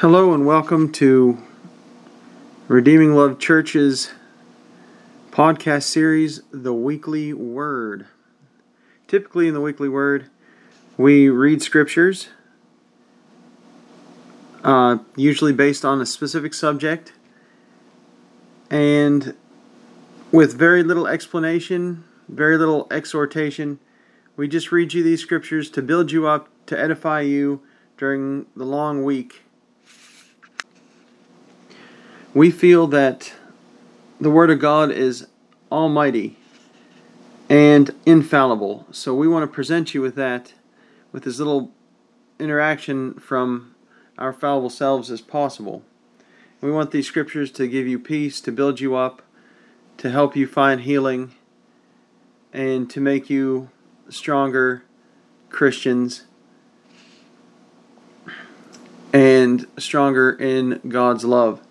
Hello and welcome to Redeeming Love Church's podcast series, The Weekly Word. Typically, in the Weekly Word, we read scriptures, uh, usually based on a specific subject, and with very little explanation, very little exhortation. We just read you these scriptures to build you up, to edify you during the long week we feel that the Word of God is almighty and infallible. So we want to present you with that, with as little interaction from our fallible selves as possible. We want these scriptures to give you peace, to build you up, to help you find healing, and to make you stronger Christians and stronger in God's love.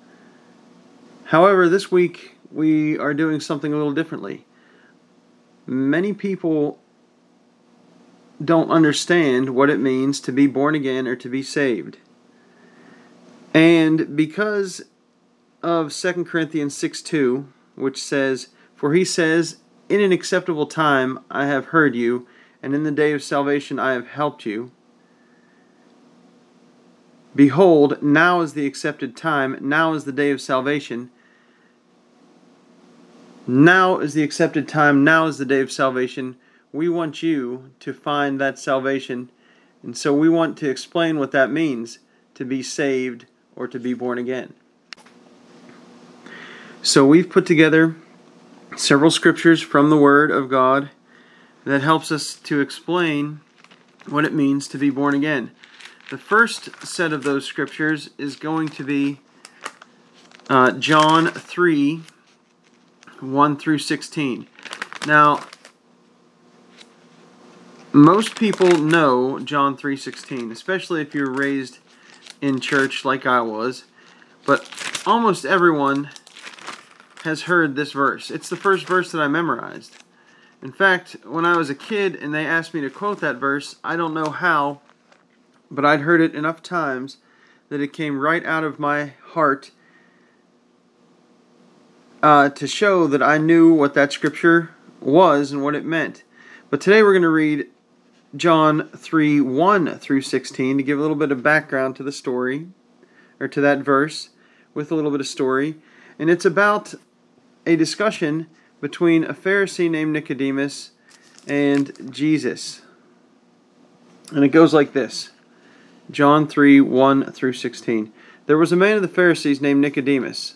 However, this week we are doing something a little differently. Many people don't understand what it means to be born again or to be saved. And because of 2 Corinthians 6 2, which says, For he says, In an acceptable time I have heard you, and in the day of salvation I have helped you. Behold, now is the accepted time, now is the day of salvation. Now is the accepted time. Now is the day of salvation. We want you to find that salvation. And so we want to explain what that means to be saved or to be born again. So we've put together several scriptures from the Word of God that helps us to explain what it means to be born again. The first set of those scriptures is going to be uh, John 3 1 through 16. Now, most people know John 3:16, especially if you're raised in church like I was, but almost everyone has heard this verse. It's the first verse that I memorized. In fact, when I was a kid and they asked me to quote that verse, I don't know how, but I'd heard it enough times that it came right out of my heart uh, to show that I knew what that scripture was and what it meant. But today we're going to read John 3 1 through 16 to give a little bit of background to the story, or to that verse, with a little bit of story. And it's about a discussion between a Pharisee named Nicodemus and Jesus. And it goes like this John 3 1 through 16. There was a man of the Pharisees named Nicodemus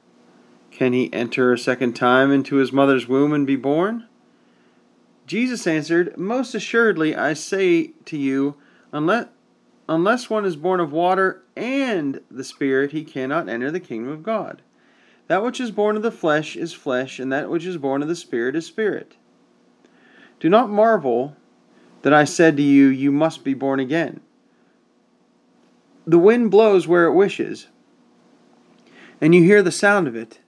Can he enter a second time into his mother's womb and be born? Jesus answered, Most assuredly I say to you, unless, unless one is born of water and the Spirit, he cannot enter the kingdom of God. That which is born of the flesh is flesh, and that which is born of the Spirit is spirit. Do not marvel that I said to you, You must be born again. The wind blows where it wishes, and you hear the sound of it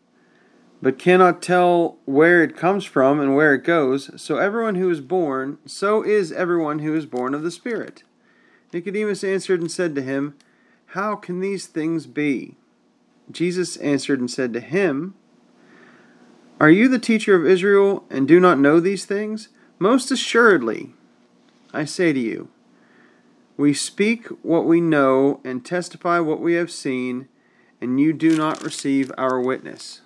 but cannot tell where it comes from and where it goes. So everyone who is born, so is everyone who is born of the Spirit. Nicodemus answered and said to him, How can these things be? Jesus answered and said to him, Are you the teacher of Israel and do not know these things? Most assuredly, I say to you, we speak what we know and testify what we have seen, and you do not receive our witness.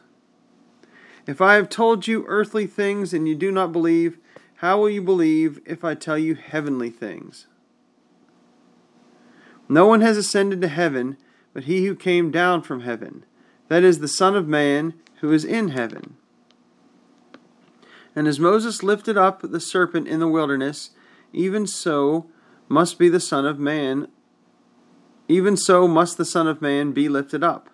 If I have told you earthly things and you do not believe, how will you believe if I tell you heavenly things? No one has ascended to heaven but he who came down from heaven, that is, the Son of Man who is in heaven. And as Moses lifted up the serpent in the wilderness, even so must be the Son of Man, even so must the Son of Man be lifted up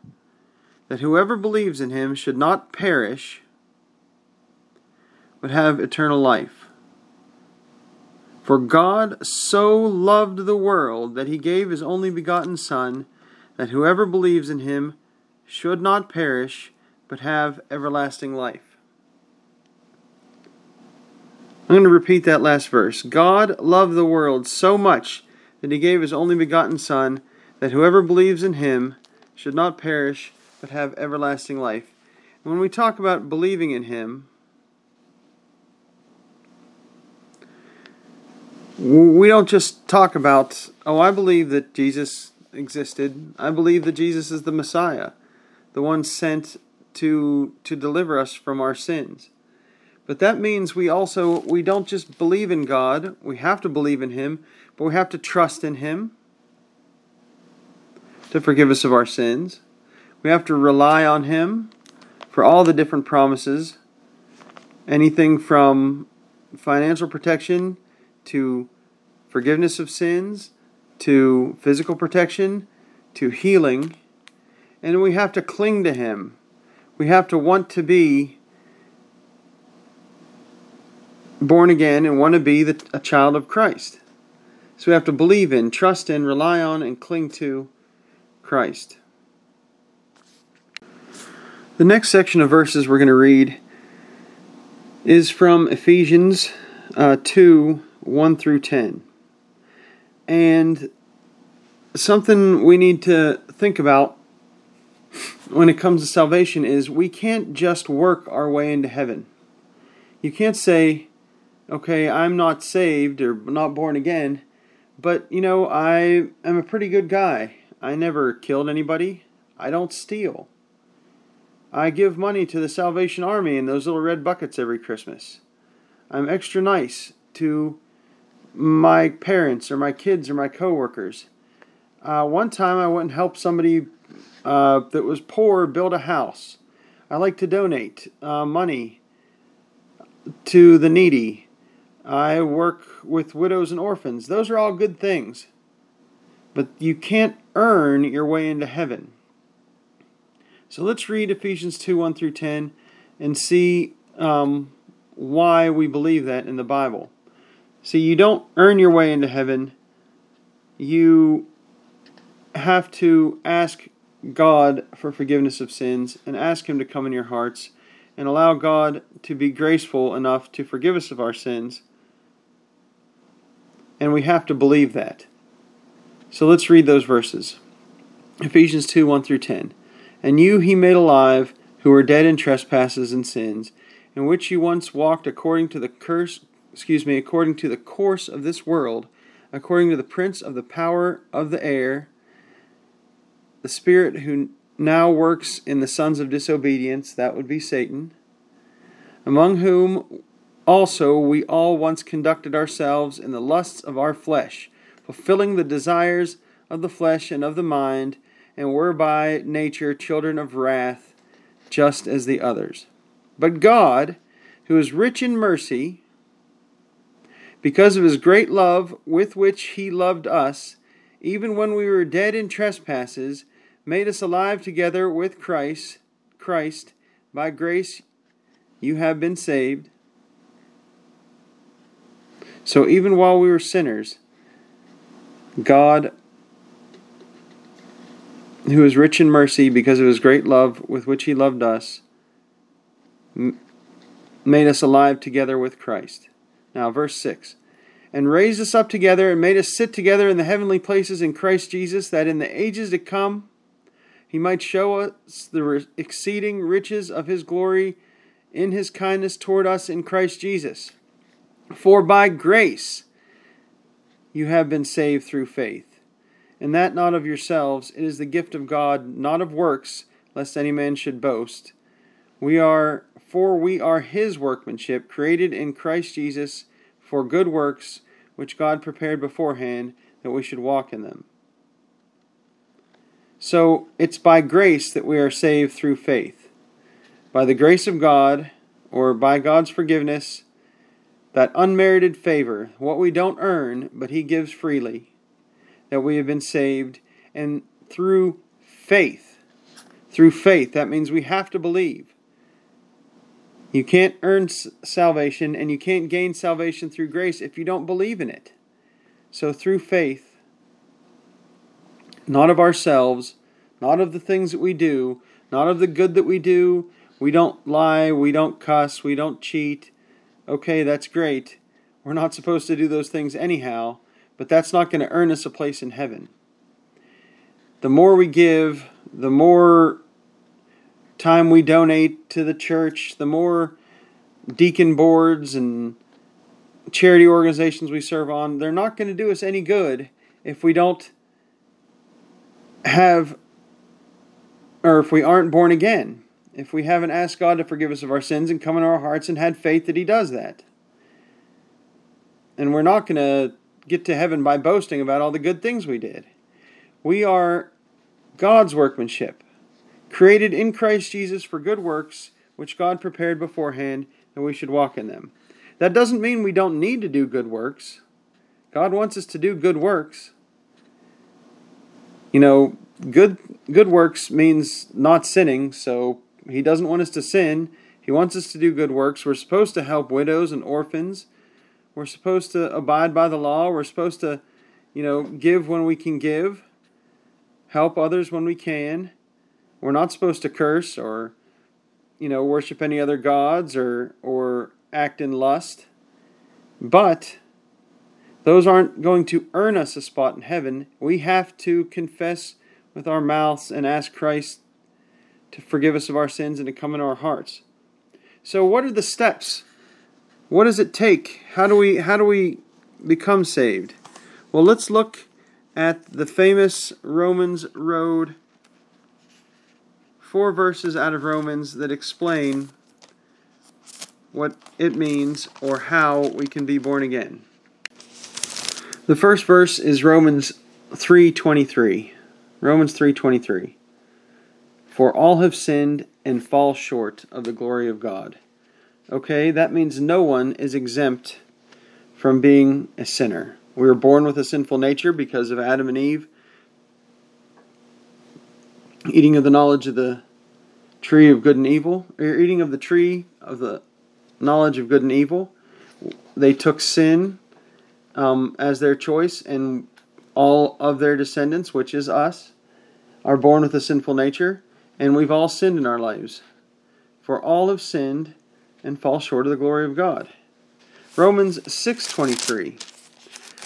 that whoever believes in him should not perish, but have eternal life. For God so loved the world that he gave his only begotten Son, that whoever believes in him should not perish, but have everlasting life. I'm going to repeat that last verse. God loved the world so much that he gave his only begotten Son, that whoever believes in him should not perish, but have everlasting life. And when we talk about believing in him, we don't just talk about, oh, I believe that Jesus existed. I believe that Jesus is the Messiah, the one sent to to deliver us from our sins. But that means we also we don't just believe in God, we have to believe in him, but we have to trust in him to forgive us of our sins. We have to rely on him for all the different promises. Anything from financial protection to forgiveness of sins to physical protection to healing. And we have to cling to him. We have to want to be born again and want to be the, a child of Christ. So we have to believe in, trust in, rely on, and cling to Christ. The next section of verses we're going to read is from Ephesians uh, 2 1 through 10. And something we need to think about when it comes to salvation is we can't just work our way into heaven. You can't say, okay, I'm not saved or not born again, but you know, I am a pretty good guy. I never killed anybody. I don't steal. I give money to the Salvation Army in those little red buckets every Christmas. I'm extra nice to my parents or my kids or my coworkers. Uh, one time I went and helped somebody uh, that was poor build a house. I like to donate uh, money to the needy. I work with widows and orphans. Those are all good things. But you can't earn your way into heaven. So let's read Ephesians 2 1 through 10 and see um, why we believe that in the Bible. See, you don't earn your way into heaven. You have to ask God for forgiveness of sins and ask Him to come in your hearts and allow God to be graceful enough to forgive us of our sins. And we have to believe that. So let's read those verses Ephesians 2 1 through 10. And you he made alive who were dead in trespasses and sins, in which you once walked according to the curse excuse me, according to the course of this world, according to the prince of the power of the air, the spirit who now works in the sons of disobedience, that would be Satan, among whom also we all once conducted ourselves in the lusts of our flesh, fulfilling the desires of the flesh and of the mind, and were by nature children of wrath, just as the others. But God, who is rich in mercy, because of his great love with which he loved us, even when we were dead in trespasses, made us alive together with Christ. Christ, by grace you have been saved. So even while we were sinners, God, who is rich in mercy because of his great love with which he loved us, made us alive together with Christ. Now, verse 6 And raised us up together and made us sit together in the heavenly places in Christ Jesus, that in the ages to come he might show us the exceeding riches of his glory in his kindness toward us in Christ Jesus. For by grace you have been saved through faith, and that not of yourselves, it is the gift of God, not of works, lest any man should boast. We are for we are his workmanship, created in Christ Jesus for good works, which God prepared beforehand that we should walk in them. So it's by grace that we are saved through faith. By the grace of God, or by God's forgiveness, that unmerited favor, what we don't earn, but He gives freely, that we have been saved, and through faith through faith. That means we have to believe. You can't earn salvation and you can't gain salvation through grace if you don't believe in it. So, through faith, not of ourselves, not of the things that we do, not of the good that we do, we don't lie, we don't cuss, we don't cheat. Okay, that's great. We're not supposed to do those things anyhow, but that's not going to earn us a place in heaven. The more we give, the more time we donate to the church, the more deacon boards and charity organizations we serve on, they're not going to do us any good if we don't have, or if we aren't born again. If we haven't asked God to forgive us of our sins and come into our hearts and had faith that He does that. And we're not going to get to heaven by boasting about all the good things we did. We are God's workmanship created in Christ Jesus for good works, which God prepared beforehand, that we should walk in them. That doesn't mean we don't need to do good works. God wants us to do good works. You know, good good works means not sinning, so he doesn't want us to sin. He wants us to do good works. We're supposed to help widows and orphans. We're supposed to abide by the law. We're supposed to, you know, give when we can give, help others when we can. We're not supposed to curse or, you know, worship any other gods or, or act in lust. But those aren't going to earn us a spot in heaven. We have to confess with our mouths and ask Christ to forgive us of our sins and to come into our hearts. So what are the steps? What does it take? How do we how do we become saved? Well, let's look at the famous Romans road four verses out of Romans that explain what it means or how we can be born again. The first verse is Romans 3:23. Romans 3:23. For all have sinned and fall short of the glory of God. Okay, that means no one is exempt from being a sinner. We were born with a sinful nature because of Adam and Eve eating of the knowledge of the tree of good and evil, or eating of the tree of the knowledge of good and evil. They took sin um, as their choice, and all of their descendants, which is us, are born with a sinful nature, and we've all sinned in our lives. For all have sinned and fall short of the glory of God. Romans 6:23.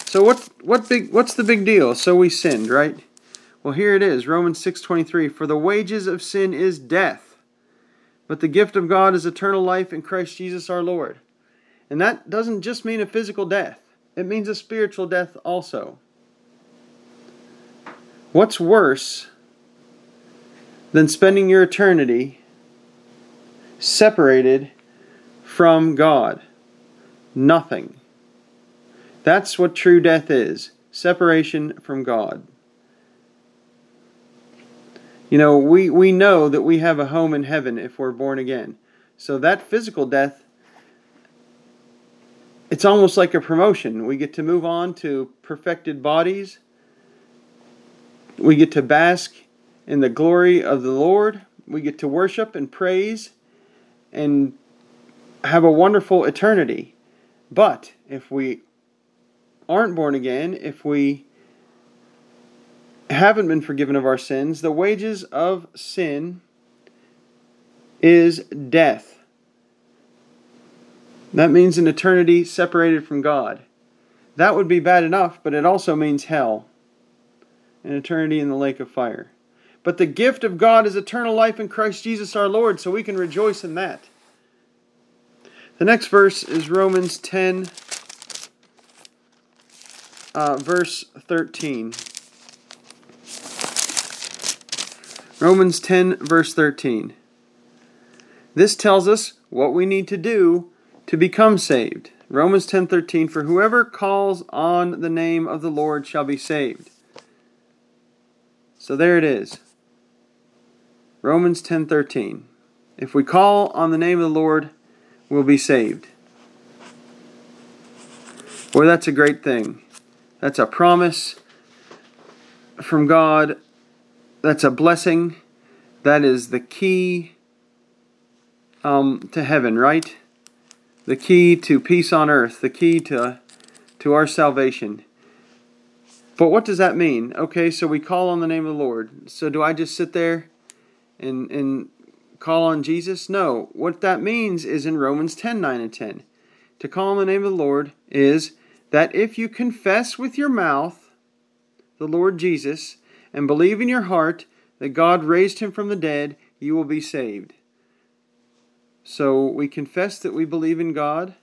So what what big what's the big deal? So we sinned, right? Well, here it is, Romans 6:23, for the wages of sin is death, but the gift of God is eternal life in Christ Jesus our Lord. And that doesn't just mean a physical death. It means a spiritual death also. What's worse than spending your eternity separated from God? Nothing. That's what true death is separation from God. You know, we, we know that we have a home in heaven if we're born again. So that physical death, it's almost like a promotion. We get to move on to perfected bodies. We get to bask in the glory of the Lord. We get to worship and praise and have a wonderful eternity. But if we aren't born again, if we haven't been forgiven of our sins, the wages of sin is death. That means an eternity separated from God. That would be bad enough, but it also means hell, an eternity in the lake of fire. But the gift of God is eternal life in Christ Jesus our Lord, so we can rejoice in that. The next verse is Romans 10, uh, verse 13. Romans 10, verse 13. This tells us what we need to do to become saved. Romans 10:13 For whoever calls on the name of the Lord shall be saved. So there it is. Romans 10:13. If we call on the name of the Lord, we'll be saved. Boy, that's a great thing. That's a promise from God that's a blessing. that is the key um, to heaven, right? The key to peace on earth, the key to to our salvation. But what does that mean? Okay, so we call on the name of the Lord. So do I just sit there and and call on Jesus? No. What that means is in Romans 10 9 and 10. To call on the name of the Lord is that if you confess with your mouth the Lord Jesus and believe in your heart that God raised him from the dead, you will be saved. So we confess that we believe in God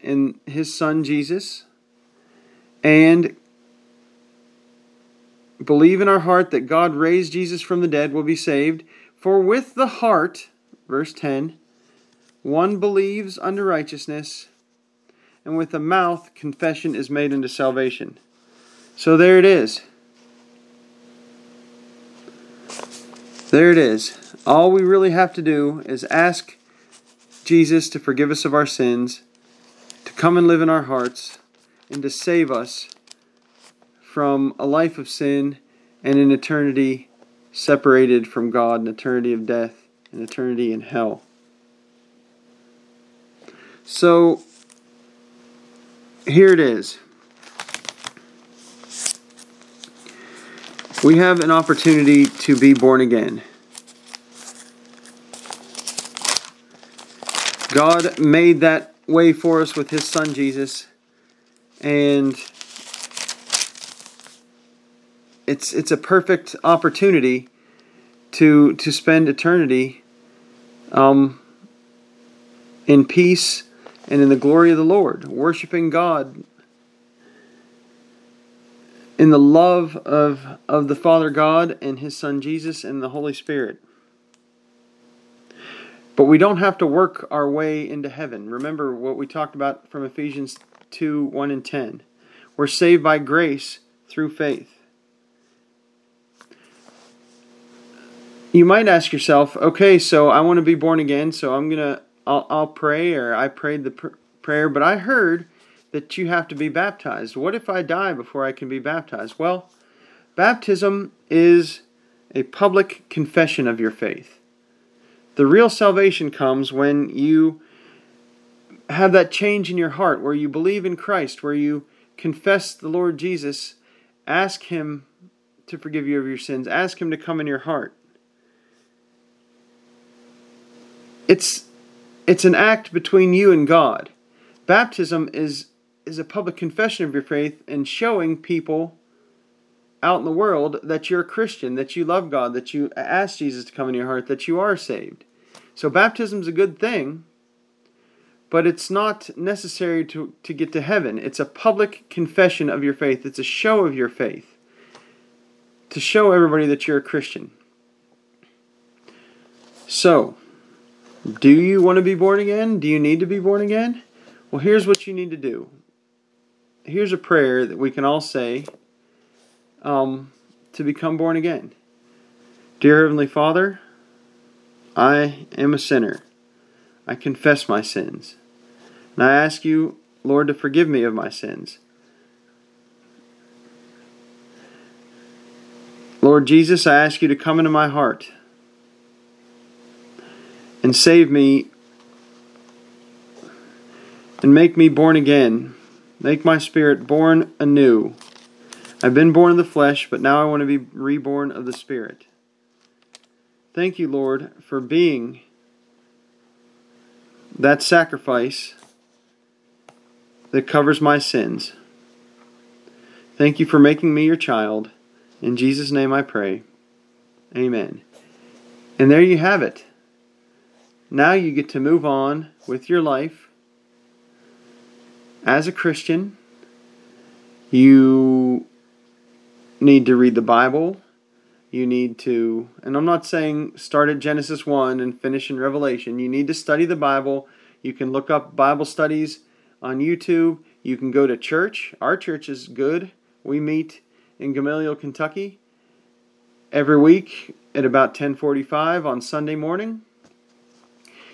in his son Jesus and believe in our heart that God raised Jesus from the dead will be saved. For with the heart, verse 10, one believes unto righteousness, and with the mouth confession is made unto salvation. So there it is. There it is. All we really have to do is ask Jesus to forgive us of our sins, to come and live in our hearts, and to save us from a life of sin and an eternity separated from God, an eternity of death, an eternity in hell. So, here it is. We have an opportunity to be born again. God made that way for us with His Son Jesus, and it's it's a perfect opportunity to to spend eternity um, in peace and in the glory of the Lord, worshiping God in the love of, of the Father God and His Son Jesus and the Holy Spirit. But we don't have to work our way into heaven. Remember what we talked about from Ephesians 2 1 and 10. We're saved by grace through faith. You might ask yourself, okay, so I want to be born again, so I'm going to, I'll, I'll pray, or I prayed the pr- prayer, but I heard that you have to be baptized. What if I die before I can be baptized? Well, baptism is a public confession of your faith. The real salvation comes when you have that change in your heart, where you believe in Christ, where you confess the Lord Jesus, ask Him to forgive you of your sins, ask Him to come in your heart. It's it's an act between you and God. Baptism is is a public confession of your faith and showing people out in the world that you're a Christian, that you love God, that you ask Jesus to come in your heart, that you are saved. So baptism is a good thing, but it's not necessary to, to get to heaven. It's a public confession of your faith, it's a show of your faith to show everybody that you're a Christian. So, do you want to be born again? Do you need to be born again? Well, here's what you need to do here's a prayer that we can all say um, to become born again. Dear Heavenly Father, I am a sinner. I confess my sins. And I ask you, Lord, to forgive me of my sins. Lord Jesus, I ask you to come into my heart and save me and make me born again Make my spirit born anew. I've been born of the flesh, but now I want to be reborn of the spirit. Thank you, Lord, for being that sacrifice that covers my sins. Thank you for making me your child. In Jesus' name I pray. Amen. And there you have it. Now you get to move on with your life as a Christian, you need to read the Bible. You need to, and I'm not saying start at Genesis 1 and finish in Revelation. You need to study the Bible. You can look up Bible studies on YouTube. You can go to church. Our church is good. We meet in Gamaliel, Kentucky every week at about 10:45 on Sunday morning.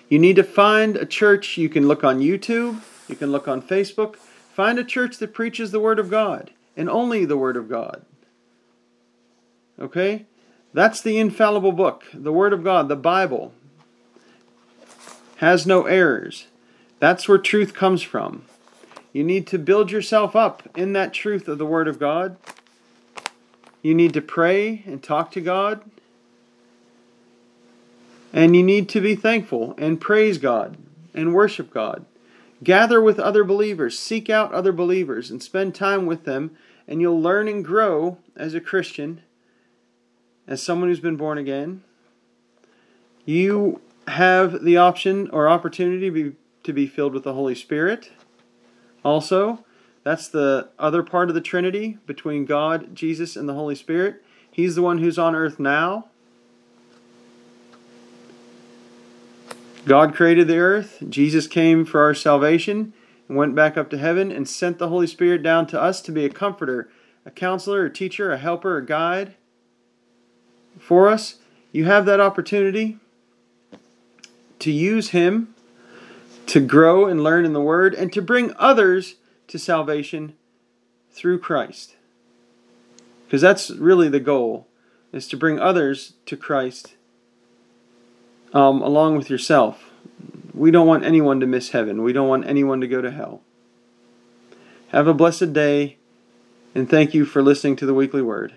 You need to find a church you can look on YouTube you can look on Facebook. Find a church that preaches the Word of God and only the Word of God. Okay? That's the infallible book, the Word of God, the Bible. Has no errors. That's where truth comes from. You need to build yourself up in that truth of the Word of God. You need to pray and talk to God. And you need to be thankful and praise God and worship God. Gather with other believers, seek out other believers, and spend time with them, and you'll learn and grow as a Christian, as someone who's been born again. You have the option or opportunity to be, to be filled with the Holy Spirit. Also, that's the other part of the Trinity between God, Jesus, and the Holy Spirit. He's the one who's on earth now. God created the earth. Jesus came for our salvation and went back up to heaven and sent the Holy Spirit down to us to be a comforter, a counselor, a teacher, a helper, a guide for us. You have that opportunity to use Him to grow and learn in the Word and to bring others to salvation through Christ. Because that's really the goal, is to bring others to Christ um, along with yourself. We don't want anyone to miss heaven. We don't want anyone to go to hell. Have a blessed day, and thank you for listening to the weekly word.